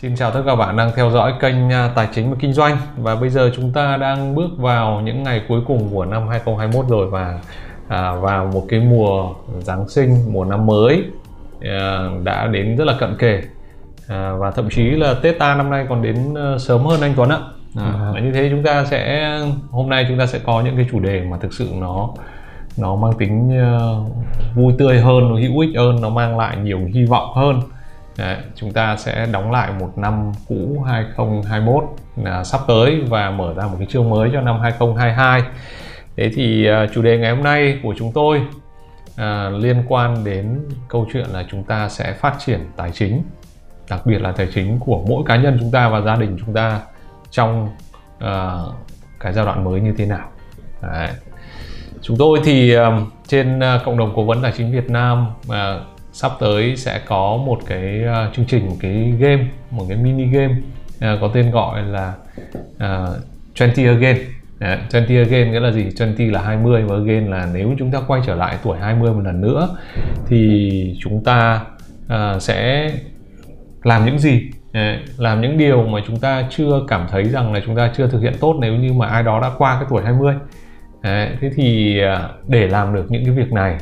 Xin chào tất cả các bạn đang theo dõi kênh à, Tài chính và Kinh doanh và bây giờ chúng ta đang bước vào những ngày cuối cùng của năm 2021 rồi và à, vào một cái mùa Giáng sinh, mùa năm mới à, đã đến rất là cận kề à, và thậm chí là Tết ta năm nay còn đến uh, sớm hơn anh Tuấn ạ. À, ừ. Như thế chúng ta sẽ hôm nay chúng ta sẽ có những cái chủ đề mà thực sự nó nó mang tính uh, vui tươi hơn, hữu ích hơn, nó mang lại nhiều hy vọng hơn Đấy, chúng ta sẽ đóng lại một năm cũ 2021 là sắp tới và mở ra một cái chương mới cho năm 2022 thế thì uh, chủ đề ngày hôm nay của chúng tôi uh, liên quan đến câu chuyện là chúng ta sẽ phát triển tài chính đặc biệt là tài chính của mỗi cá nhân chúng ta và gia đình chúng ta trong uh, cái giai đoạn mới như thế nào Đấy. chúng tôi thì uh, trên uh, cộng đồng cố vấn tài chính Việt Nam uh, sắp tới sẽ có một cái uh, chương trình một cái game một cái mini game uh, có tên gọi là uh, 20 again Đấy, 20 again nghĩa là gì? 20 là 20 và again là nếu chúng ta quay trở lại tuổi 20 một lần nữa thì chúng ta uh, sẽ làm những gì? Đấy, làm những điều mà chúng ta chưa cảm thấy rằng là chúng ta chưa thực hiện tốt nếu như mà ai đó đã qua cái tuổi 20. Đấy, thế thì uh, để làm được những cái việc này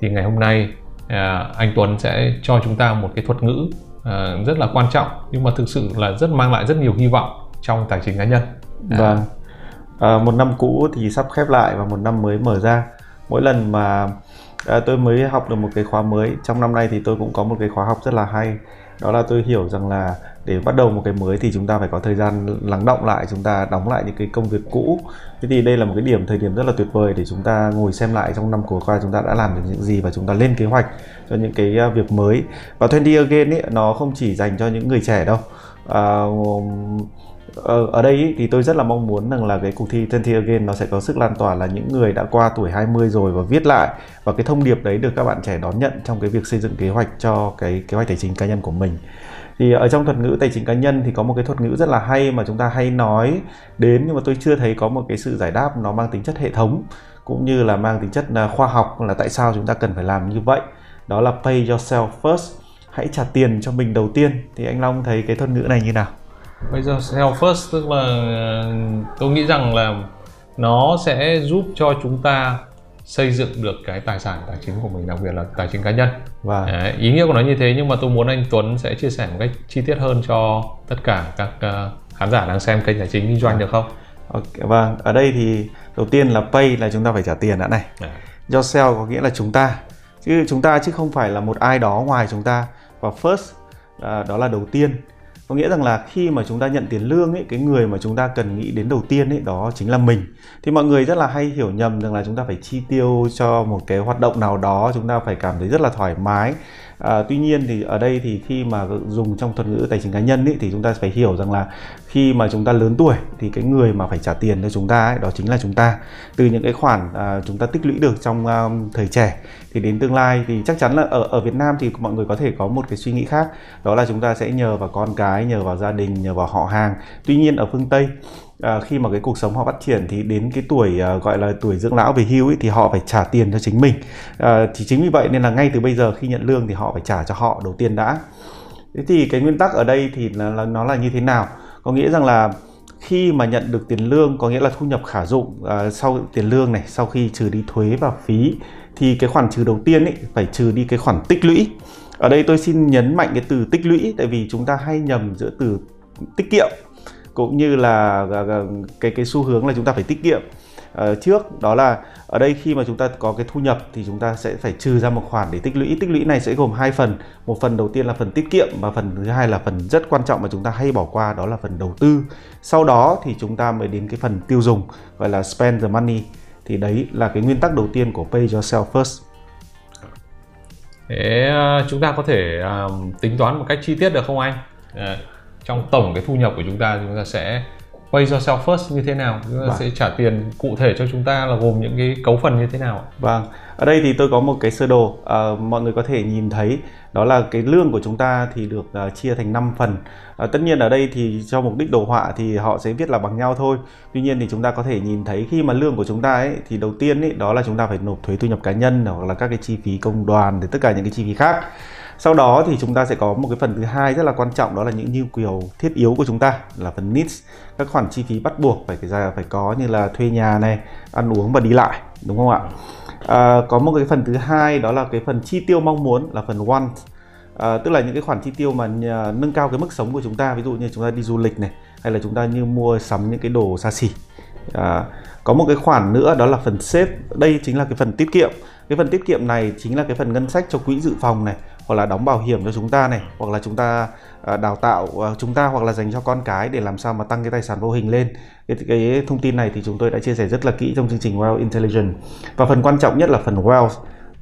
thì ngày hôm nay à, anh Tuấn sẽ cho chúng ta một cái thuật ngữ à, rất là quan trọng nhưng mà thực sự là rất mang lại rất nhiều hy vọng trong tài chính cá nhân. À. Vâng. À, một năm cũ thì sắp khép lại và một năm mới mở ra. Mỗi lần mà à, tôi mới học được một cái khóa mới trong năm nay thì tôi cũng có một cái khóa học rất là hay. Đó là tôi hiểu rằng là để bắt đầu một cái mới thì chúng ta phải có thời gian lắng động lại chúng ta đóng lại những cái công việc cũ. Thế thì đây là một cái điểm thời điểm rất là tuyệt vời để chúng ta ngồi xem lại trong năm vừa qua chúng ta đã làm được những gì và chúng ta lên kế hoạch cho những cái à, việc mới. Và 20 again ấy nó không chỉ dành cho những người trẻ đâu. À, ở, ở đây ý, thì tôi rất là mong muốn rằng là cái cuộc thi 20 Again nó sẽ có sức lan tỏa là những người đã qua tuổi 20 rồi và viết lại. Và cái thông điệp đấy được các bạn trẻ đón nhận trong cái việc xây dựng kế hoạch cho cái kế hoạch tài chính cá nhân của mình. Thì ở trong thuật ngữ tài chính cá nhân thì có một cái thuật ngữ rất là hay mà chúng ta hay nói đến nhưng mà tôi chưa thấy có một cái sự giải đáp nó mang tính chất hệ thống cũng như là mang tính chất à, khoa học là tại sao chúng ta cần phải làm như vậy. Đó là pay yourself first hãy trả tiền cho mình đầu tiên. Thì anh Long thấy cái thuật ngữ này như nào? Pay yourself first tức là tôi nghĩ rằng là nó sẽ giúp cho chúng ta xây dựng được cái tài sản tài chính của mình đặc biệt là tài chính cá nhân và Đấy, ý nghĩa của nó như thế nhưng mà tôi muốn anh Tuấn sẽ chia sẻ một cách chi tiết hơn cho tất cả các uh, khán giả đang xem kênh tài chính kinh doanh được không? Okay, vâng, ở đây thì đầu tiên là pay là chúng ta phải trả tiền đã này. À. Yourself có nghĩa là chúng ta chứ chúng ta chứ không phải là một ai đó ngoài chúng ta và first uh, đó là đầu tiên có nghĩa rằng là khi mà chúng ta nhận tiền lương ấy, cái người mà chúng ta cần nghĩ đến đầu tiên ấy, đó chính là mình. Thì mọi người rất là hay hiểu nhầm rằng là chúng ta phải chi tiêu cho một cái hoạt động nào đó, chúng ta phải cảm thấy rất là thoải mái à, tuy nhiên thì ở đây thì khi mà dùng trong thuật ngữ tài chính cá nhân ý, thì chúng ta phải hiểu rằng là khi mà chúng ta lớn tuổi thì cái người mà phải trả tiền cho chúng ta ấy, đó chính là chúng ta. Từ những cái khoản à, chúng ta tích lũy được trong à, thời trẻ thì đến tương lai thì chắc chắn là ở ở Việt Nam thì mọi người có thể có một cái suy nghĩ khác đó là chúng ta sẽ nhờ vào con cái nhờ vào gia đình nhờ vào họ hàng. Tuy nhiên ở phương Tây à, khi mà cái cuộc sống họ phát triển thì đến cái tuổi à, gọi là tuổi dưỡng lão về hưu ấy, thì họ phải trả tiền cho chính mình. À, thì chính vì vậy nên là ngay từ bây giờ khi nhận lương thì họ phải trả cho họ đầu tiên đã. Thế thì cái nguyên tắc ở đây thì là, là nó là như thế nào? Có nghĩa rằng là khi mà nhận được tiền lương có nghĩa là thu nhập khả dụng à, sau tiền lương này sau khi trừ đi thuế và phí thì cái khoản trừ đầu tiên ấy phải trừ đi cái khoản tích lũy. Ở đây tôi xin nhấn mạnh cái từ tích lũy tại vì chúng ta hay nhầm giữa từ tiết kiệm cũng như là à, à, cái cái xu hướng là chúng ta phải tiết kiệm. Uh, trước đó là ở đây khi mà chúng ta có cái thu nhập thì chúng ta sẽ phải trừ ra một khoản để tích lũy. Tích lũy này sẽ gồm hai phần một phần đầu tiên là phần tiết kiệm và phần thứ hai là phần rất quan trọng mà chúng ta hay bỏ qua đó là phần đầu tư. Sau đó thì chúng ta mới đến cái phần tiêu dùng gọi là spend the money. Thì đấy là cái nguyên tắc đầu tiên của pay yourself first. Thế à, chúng ta có thể um, tính toán một cách chi tiết được không anh? Dạ. Trong tổng cái thu nhập của chúng ta chúng ta sẽ pay yourself first như thế nào? Chúng ta vâng. sẽ trả tiền cụ thể cho chúng ta là gồm những cái cấu phần như thế nào? Vâng. Ở đây thì tôi có một cái sơ đồ à, mọi người có thể nhìn thấy. Đó là cái lương của chúng ta thì được uh, chia thành 5 phần. À, tất nhiên ở đây thì cho mục đích đồ họa thì họ sẽ viết là bằng nhau thôi. Tuy nhiên thì chúng ta có thể nhìn thấy khi mà lương của chúng ta ấy thì đầu tiên ấy đó là chúng ta phải nộp thuế thu nhập cá nhân hoặc là các cái chi phí công đoàn để tất cả những cái chi phí khác sau đó thì chúng ta sẽ có một cái phần thứ hai rất là quan trọng đó là những nhu cầu thiết yếu của chúng ta là phần needs. Các khoản chi phí bắt buộc phải ra phải có như là thuê nhà này ăn uống và đi lại đúng không ạ? À, có một cái phần thứ hai đó là cái phần chi tiêu mong muốn là phần want. À, tức là những cái khoản chi tiêu mà nhà, nâng cao cái mức sống của chúng ta ví dụ như chúng ta đi du lịch này hay là chúng ta như mua sắm những cái đồ xa xỉ. À, có một cái khoản nữa đó là phần save đây chính là cái phần tiết kiệm cái phần tiết kiệm này chính là cái phần ngân sách cho quỹ dự phòng này hoặc là đóng bảo hiểm cho chúng ta này hoặc là chúng ta à, đào tạo à, chúng ta hoặc là dành cho con cái để làm sao mà tăng cái tài sản vô hình lên. Cái, cái thông tin này thì chúng tôi đã chia sẻ rất là kỹ trong chương trình Wealth Intelligence. Và phần quan trọng nhất là phần wealth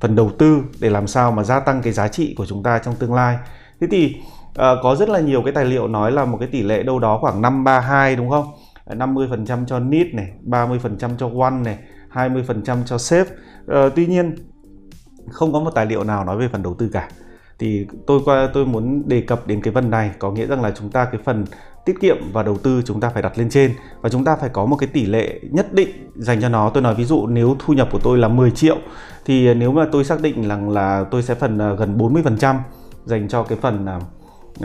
phần đầu tư để làm sao mà gia tăng cái giá trị của chúng ta trong tương lai. Thế thì uh, có rất là nhiều cái tài liệu nói là một cái tỷ lệ đâu đó khoảng 532 đúng không? 50% cho need này 30% cho one này 20% cho sếp. uh, tuy nhiên không có một tài liệu nào nói về phần đầu tư cả. Thì tôi qua tôi muốn đề cập đến cái phần này có nghĩa rằng là chúng ta cái phần tiết kiệm và đầu tư chúng ta phải đặt lên trên. Và chúng ta phải có một cái tỷ lệ nhất định dành cho nó. Tôi nói ví dụ nếu thu nhập của tôi là 10 triệu thì nếu mà tôi xác định rằng là tôi sẽ phần ờ, gần 40% dành cho cái phần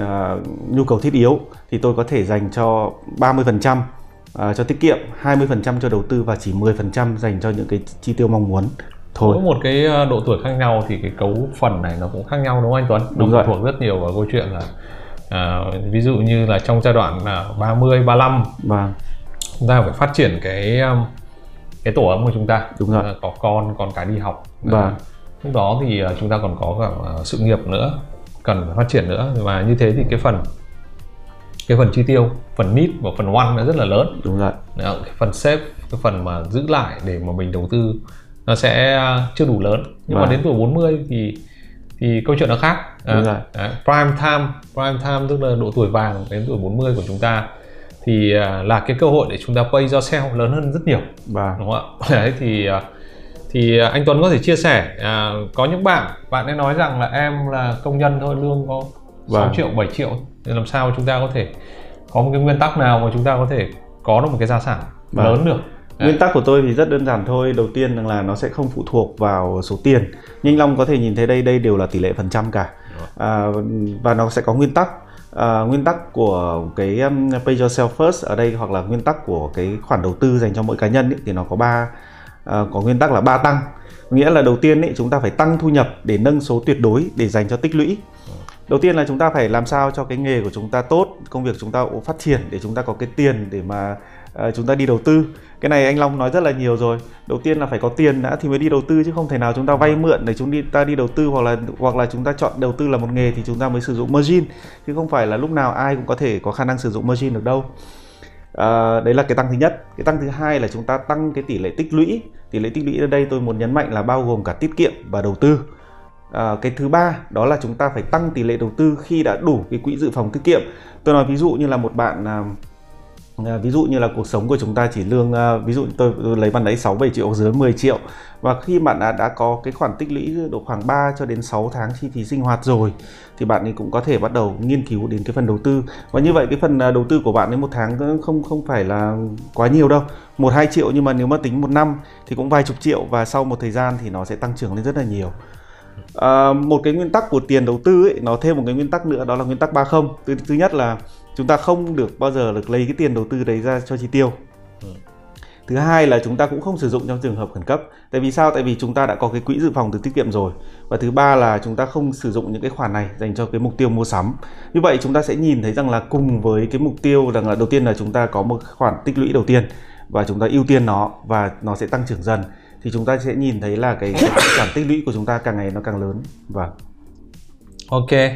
uh, nhu cầu thiết yếu thì tôi có thể dành cho 30% uh, cho tiết kiệm 20% cho đầu tư và chỉ 10% dành cho những cái chi tiêu mong muốn. Thôi. Mỗi một cái ờ, độ tuổi khác nhau thì cái cấu phần này nó cũng khác nhau đúng không anh Tuấn? Đúng nó rồi. thuộc rất nhiều vào câu chuyện là à, ví dụ như là trong giai đoạn là 30 35 vâng. chúng ta phải phát triển cái cái tổ ấm của chúng ta. Đúng rồi. Có con còn cái đi học. Vâng. lúc đó thì ờ, chúng ta còn có cả sự nghiệp nữa cần phải phát triển nữa. Và như thế thì cái phần cái phần chi tiêu phần need và phần one nó rất là lớn đúng rồi Đó, cái phần save cái phần mà giữ lại để mà mình đầu tư nó sẽ à, chưa đủ lớn nhưng vâng. mà đến tuổi 40 thì thì câu chuyện nó khác đúng rồi. À, prime time prime time tức là độ tuổi vàng đến tuổi 40 của chúng ta thì à, là cái cơ hội để chúng ta pay yourself lớn hơn rất nhiều vâng. đúng không ạ đấy thì à, thì anh Tuấn có thể chia sẻ à, có những bạn bạn ấy nói rằng là em là công nhân thôi lương có vâng. 6 triệu 7 triệu thì làm sao chúng ta có thể có một cái nguyên tắc nào mà chúng ta có thể có được một cái gia sản vâng. lớn được Nguyên tắc của tôi thì rất đơn giản thôi. Đầu tiên là nó sẽ không phụ thuộc vào số tiền. Nhưng anh Long có thể nhìn thấy đây đây đều là tỷ lệ phần trăm cả. À, và nó sẽ có nguyên tắc. À, nguyên tắc của cái um, pay yourself first ở đây hoặc là nguyên tắc của cái khoản đầu tư dành cho mỗi cá nhân ý, thì nó có ba à, có nguyên tắc là ba tăng. Nghĩa là đầu tiên ý, chúng ta phải tăng thu nhập để nâng số tuyệt đối để dành cho tích lũy đầu tiên là chúng ta phải làm sao cho cái nghề của chúng ta tốt công việc chúng ta phát triển để chúng ta có cái tiền để mà uh, chúng ta đi đầu tư. Cái này anh Long nói rất là nhiều rồi. Đầu tiên là phải có tiền đã thì mới đi đầu tư chứ không thể nào chúng ta vay mượn để chúng ta đi đầu tư hoặc là hoặc là chúng ta chọn đầu tư là một nghề thì chúng ta mới sử dụng margin. Chứ không phải là lúc nào ai cũng có thể có khả năng sử dụng margin được đâu. À, đấy là cái tăng thứ nhất. Cái tăng thứ hai là chúng ta tăng cái tỷ lệ tích lũy. Tỷ lệ tích lũy ở đây tôi muốn nhấn mạnh là bao gồm cả tiết kiệm và đầu tư à, cái thứ ba đó là chúng ta phải tăng tỷ lệ đầu tư khi đã đủ cái quỹ dự phòng tiết kiệm. Tôi nói ví dụ như là một bạn à, À, ví dụ như là cuộc sống của chúng ta chỉ lương à, ví dụ tôi, tôi lấy bạn đấy 6 7 triệu dưới 10 triệu. Và khi bạn đã, đã có cái khoản tích lũy độ khoảng 3 cho đến 6 tháng chi phí sinh hoạt rồi thì bạn ấy cũng có thể bắt đầu nghiên cứu đến cái phần đầu tư. Và như vậy cái phần à, đầu tư của bạn ấy một tháng không không phải là quá nhiều đâu. Một hai triệu nhưng mà nếu mà tính một năm thì cũng vài chục triệu và sau một thời gian thì nó sẽ tăng trưởng lên rất là nhiều à, một cái nguyên tắc của tiền đầu tư ấy nó thêm một cái nguyên tắc nữa đó là nguyên tắc ba không. Thứ, thứ nhất là chúng ta không được bao giờ được lấy cái tiền đầu tư đấy ra cho chi tiêu. Ừ. thứ hai là chúng ta cũng không sử dụng trong trường hợp khẩn cấp. Tại vì sao? Tại vì chúng ta đã có cái quỹ dự phòng từ tiết kiệm rồi. Và thứ ba là chúng ta không sử dụng những cái khoản này dành cho cái mục tiêu mua sắm. Như vậy chúng ta sẽ nhìn thấy rằng là cùng với cái mục tiêu rằng là đầu tiên là chúng ta có một khoản tích lũy đầu tiên và chúng ta ưu tiên nó và nó sẽ tăng trưởng dần thì chúng ta sẽ nhìn thấy là cái, cái khoản tích lũy của chúng ta càng ngày nó càng lớn. Và vâng. ok.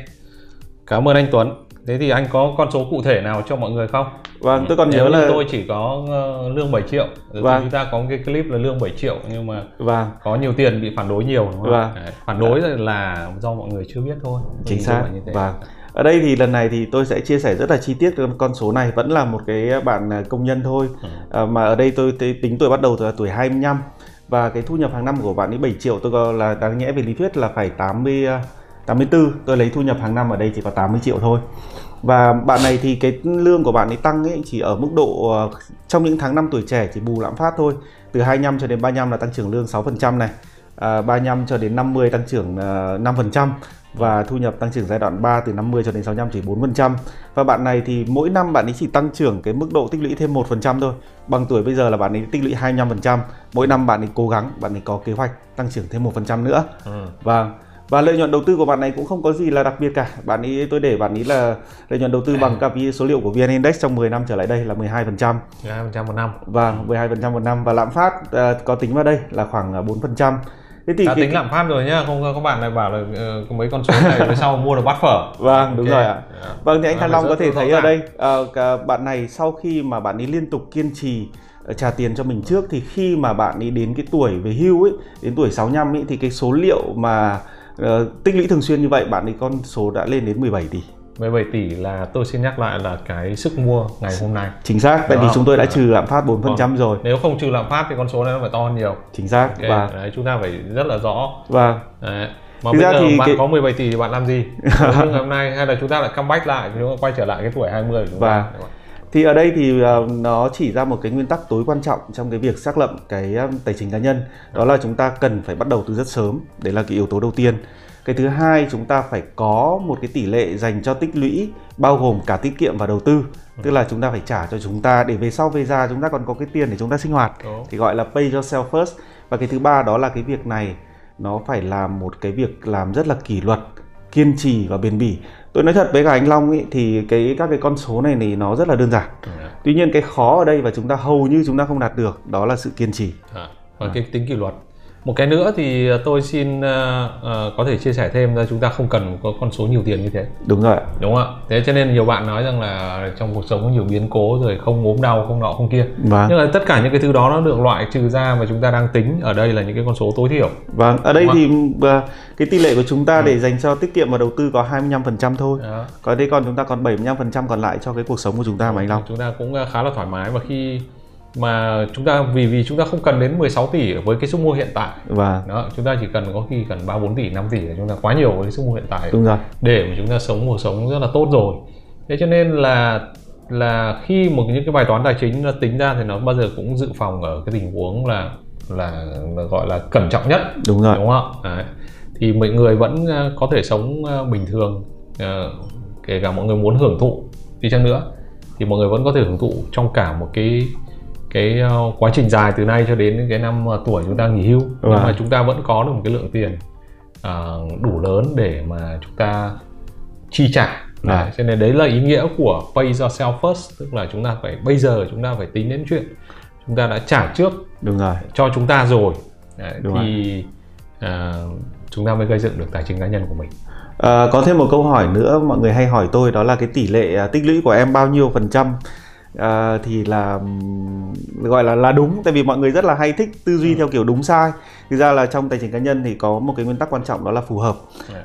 Cảm ơn anh Tuấn. Thế thì anh có con số cụ thể nào cho mọi người không? Vâng tôi còn nhớ là tôi chỉ có uh, lương 7 triệu vâng. chúng ta có cái clip là lương 7 triệu nhưng mà vâng. có nhiều tiền bị phản đối nhiều đúng không? Vâng. phản đối là do mọi người chưa biết thôi. Chính xác. vâng. Ở đây thì lần này thì tôi sẽ chia sẻ rất là chi tiết con số này. Vẫn là một cái bạn à, công nhân thôi. Ừ. à, mà ở đây tôi tính tuổi bắt đầu từ tuổi 25 và cái thu nhập hàng năm của bạn ấy 7 triệu tôi là đáng nhẽ về lý thuyết là phải 80 84 à, tôi lấy thu nhập hàng năm ở đây chỉ có 80 triệu thôi. Và bạn này thì cái lương của bạn ấy tăng ấy chỉ ở mức độ à, trong những tháng năm tuổi trẻ chỉ bù lạm phát thôi. Từ 25 cho đến 35 là tăng trưởng lương 6% này. À, 35 cho đến 50 tăng trưởng à, 5% và thu nhập tăng trưởng giai đoạn 3 từ 50 cho đến 65 chỉ 4%. Và bạn này thì mỗi năm bạn ấy chỉ tăng trưởng cái mức độ tích lũy thêm 1% thôi. Bằng tuổi bây giờ là bạn ấy tích lũy 25%. Mỗi năm bạn ấy cố gắng, bạn ấy có kế hoạch tăng trưởng thêm 1% nữa. Ừ. Và và lợi nhuận đầu tư của bạn này cũng không có gì là đặc biệt cả bạn ấy tôi để bạn ấy là lợi nhuận đầu tư bằng cả số liệu của VN Index trong 10 năm trở lại đây là 12% 12% một năm vâng 12% một năm và lạm phát uh, có tính vào đây là khoảng 4% thế thì đã cái, tính lạm phát rồi nhá không có bạn này bảo là uh, mấy con số này về sau mua được bát phở vâng đúng rồi ạ yeah. Dạ. vâng thì anh Thanh Long có thể thấy ở đây uh, bạn này sau khi mà bạn ấy liên tục kiên trì ờ, trả tiền cho mình trước thì khi mà bạn ấy đến cái tuổi về hưu ấy đến tuổi 65 ấy thì cái số liệu mà uh, tích lũy thường xuyên như vậy bạn ấy con số đã lên đến 17 tỷ 17 tỷ là tôi xin nhắc lại là cái sức mua ngày hôm nay. Chính xác, tại vì chúng tôi đã trừ lạm phát 4% vâng. rồi. Nếu không trừ lạm phát thì con số này nó phải to hơn nhiều. Chính xác. Okay. Và đấy, chúng ta phải rất là rõ. Vâng. Đấy. Mà Thực bây giờ thì bạn cái... có 17 tỷ thì bạn làm gì? ngày hôm nay hay là chúng ta lại comeback lại, chúng ta quay trở lại cái tuổi 20 của chúng và... ta. Thì ở đây thì uh, nó chỉ ra một cái nguyên tắc tối quan trọng trong cái việc xác lập cái um, tài chính cá nhân, đó là chúng ta cần phải bắt đầu từ rất sớm. Đấy là cái yếu tố đầu tiên cái thứ hai chúng ta phải có một cái tỷ lệ dành cho tích lũy bao gồm cả tiết kiệm và đầu tư. Tức là chúng ta phải trả cho chúng ta để về sau về già chúng ta còn có cái tiền để chúng ta sinh hoạt. Đúng. thì gọi là pay yourself first. Và cái thứ ba đó là cái việc này nó phải là một cái việc làm rất là kỷ luật kiên trì và bền bỉ. Tôi nói thật với cả anh Long ấy, thì cái các cái con số này thì nó rất là đơn giản. Tuy nhiên cái khó ở đây và chúng ta hầu như chúng ta không đạt được đó là sự kiên trì. À, và à. cái tính kỷ luật một cái nữa thì tôi xin uh, uh, có thể chia sẻ thêm là chúng ta không cần có con số nhiều tiền như thế. Đúng rồi đúng không ạ? Thế cho nên nhiều bạn nói rằng là trong cuộc sống có nhiều biến cố rồi không ốm đau không nọ không kia. Vâng. nhưng mà tất cả những cái thứ đó nó được loại trừ ra và chúng ta đang tính. Ở đây là những cái con số tối thiểu. Vâng ở đây thì uh, cái tỷ lệ của chúng ta ừ. để dành cho tiết kiệm và đầu tư có 25% thôi. Đó. còn đây còn chúng ta còn 75% còn lại cho cái cuộc sống của chúng ta mà anh Long. Chúng ta cũng khá là thoải mái và khi mà chúng ta vì vì chúng ta không cần đến 16 tỷ với cái sức mua hiện tại. Và đó chúng ta chỉ cần có khi cần 3 4 tỷ 5 tỷ là chúng ta quá nhiều với cái sức mua hiện tại. Đúng rồi. Để mà chúng ta sống một sống rất là tốt rồi. Thế cho nên là là khi một những cái bài toán tài chính nó tính ra thì nó bao giờ cũng dự phòng ở cái tình huống là là, là gọi là cẩn trọng nhất. Đúng rồi. Đúng không Đấy. thì mọi người vẫn ờ, có thể sống ờ, bình thường ờ, kể cả mọi người muốn hưởng thụ đi chăng nữa thì mọi người vẫn có thể hưởng thụ trong cả một cái cái uh, quá trình dài từ nay cho đến cái năm uh, tuổi chúng ta nghỉ hưu nhưng mà vâng. chúng ta vẫn có được một cái lượng tiền uh, đủ lớn để mà chúng ta chi trả đấy, vâng. cho nên đấy là ý nghĩa của pay yourself first tức là chúng ta phải bây giờ chúng ta phải tính đến chuyện chúng ta đã trả trước đúng rồi cho chúng ta rồi đấy, đúng thì rồi. Uh, chúng ta mới gây dựng được tài chính cá nhân của mình À, có thêm một câu hỏi nữa mọi người hay hỏi tôi đó là cái tỷ lệ tích lũy của em bao nhiêu phần trăm à, thì là gọi là là đúng tại vì mọi người rất là hay thích tư duy ừ. theo kiểu đúng sai. Thực ra là trong tài chính cá nhân thì có một cái nguyên tắc quan trọng đó là phù hợp.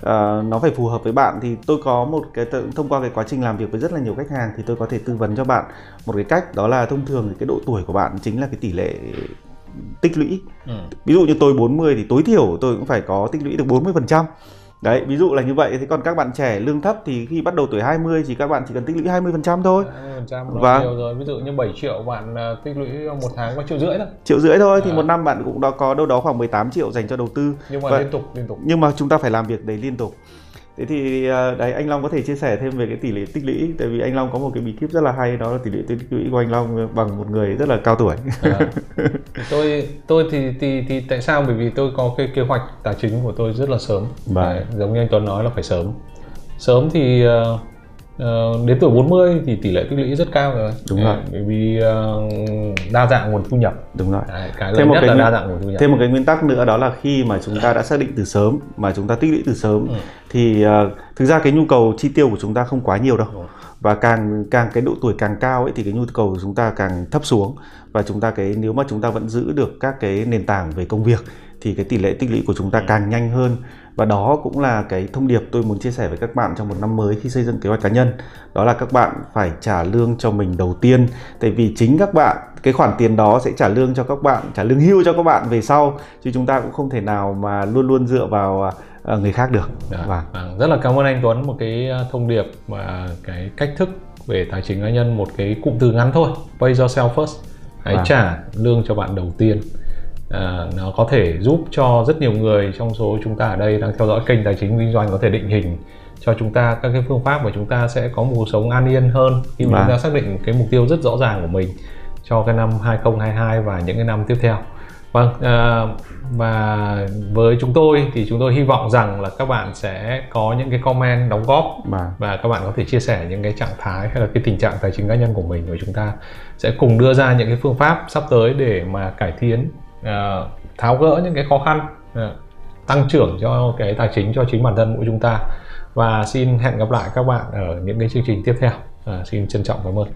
À, nó phải phù hợp với bạn. Thì tôi có một cái thông qua cái quá trình làm việc với rất là nhiều khách hàng thì tôi có thể tư vấn cho bạn một cái cách đó là thông thường thì cái độ tuổi của bạn chính là cái tỷ lệ tích lũy. Ừ. ví dụ như tôi 40 thì tối thiểu tôi cũng phải có tích lũy được 40 phần trăm Đấy, ví dụ là như vậy. Thế còn các bạn trẻ lương thấp thì khi bắt đầu tuổi 20 thì các bạn chỉ cần tích lũy 20% thôi. 20% và nhiều rồi. Ví dụ như 7 triệu bạn à, tích lũy một tháng có triệu rưỡi thôi. Triệu rưỡi thôi à. thì một năm bạn cũng đã có đâu đó khoảng 18 triệu dành cho đầu tư. Nhưng mà và, liên tục liên tục. Nhưng mà chúng ta phải làm việc đấy liên tục thế thì à, đấy anh Long có thể chia sẻ thêm về cái tỷ lệ tích lũy tại vì anh Long có một cái bí kíp rất là hay đó là tỷ lệ tích lũy của anh Long bằng một người rất là cao tuổi. À, tôi tôi thì, thì thì tại sao? Bởi vì tôi có cái kế hoạch tài chính của tôi rất là sớm. Đấy, giống như anh Tuấn nói là phải sớm. Sớm thì uh, Uh, đến tuổi 40 thì tỷ lệ tích lũy rất cao rồi. Đúng rồi. Bởi vì uh, đa dạng nguồn thu nhập. Đúng rồi. Cái thêm một nhất cái là đa dạng nguồn thu nhập. Thêm một cái nguyên tắc nữa đó là khi mà chúng ta đã xác định từ sớm mà chúng ta tích lũy từ sớm ừ. thì uh, thực ra cái nhu cầu chi tiêu của chúng ta không quá nhiều đâu. Và càng càng cái độ tuổi càng cao ấy thì cái nhu cầu của chúng ta càng thấp xuống và chúng ta cái nếu mà chúng ta vẫn giữ được các cái nền tảng về công việc thì cái tỷ lệ tích lũy của chúng ta ừ. càng nhanh hơn. Và đó cũng là cái thông điệp tôi muốn chia sẻ với các bạn trong một năm mới khi xây dựng kế hoạch cá nhân. Đó là các bạn phải trả lương cho mình đầu tiên. Tại vì chính các bạn cái khoản tiền đó sẽ trả lương cho các bạn trả lương hưu cho các bạn về sau. Chứ chúng ta cũng không thể nào mà luôn luôn dựa vào à, người khác được. Dạ, và vâng. rất là cảm ơn anh Tuấn một cái à, thông điệp và cái cách thức về tài chính cá nhân một cái cụm từ ngắn thôi. Pay yourself first. Hãy à. trả lương cho bạn đầu tiên à, nó có thể giúp cho rất nhiều người trong số chúng ta ở đây đang theo dõi kênh tài chính kinh doanh có thể định hình cho chúng ta các cái phương pháp mà chúng ta sẽ có một cuộc sống an yên hơn khi mà chúng ta xác định cái mục tiêu rất rõ ràng của mình cho cái năm 2022 và những cái năm tiếp theo. Vâng, à, và với chúng tôi thì chúng tôi hy vọng rằng là các bạn sẽ có những cái comment đóng góp và, và các bạn có thể chia sẻ những cái trạng thái hay là cái tình trạng tài chính cá nhân của mình và chúng ta sẽ cùng đưa ra những cái phương pháp sắp tới để mà cải tiến uh, tháo gỡ những cái khó khăn uh, tăng trưởng cho cái tài chính cho chính bản thân mỗi chúng ta. Và xin hẹn gặp lại các bạn ở những cái chương trình tiếp theo. Ờ, xin trân trọng cảm ơn.